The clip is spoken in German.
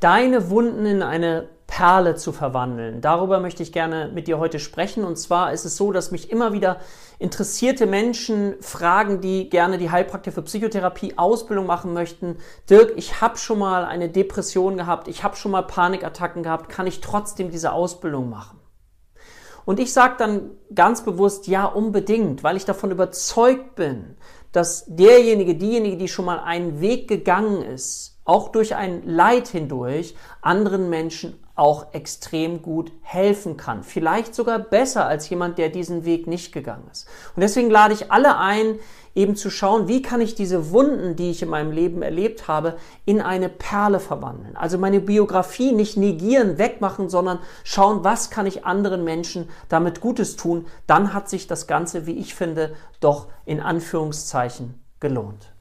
deine Wunden in eine Perle zu verwandeln. Darüber möchte ich gerne mit dir heute sprechen. Und zwar ist es so, dass mich immer wieder interessierte Menschen fragen, die gerne die Heilpraktiker für Psychotherapie Ausbildung machen möchten. Dirk, ich habe schon mal eine Depression gehabt, ich habe schon mal Panikattacken gehabt, kann ich trotzdem diese Ausbildung machen? Und ich sage dann ganz bewusst, ja, unbedingt, weil ich davon überzeugt bin, dass derjenige, diejenige, die schon mal einen Weg gegangen ist, auch durch ein Leid hindurch, anderen Menschen auch extrem gut helfen kann. Vielleicht sogar besser als jemand, der diesen Weg nicht gegangen ist. Und deswegen lade ich alle ein, eben zu schauen, wie kann ich diese Wunden, die ich in meinem Leben erlebt habe, in eine Perle verwandeln. Also meine Biografie nicht negieren, wegmachen, sondern schauen, was kann ich anderen Menschen damit Gutes tun. Dann hat sich das Ganze, wie ich finde, doch in Anführungszeichen gelohnt.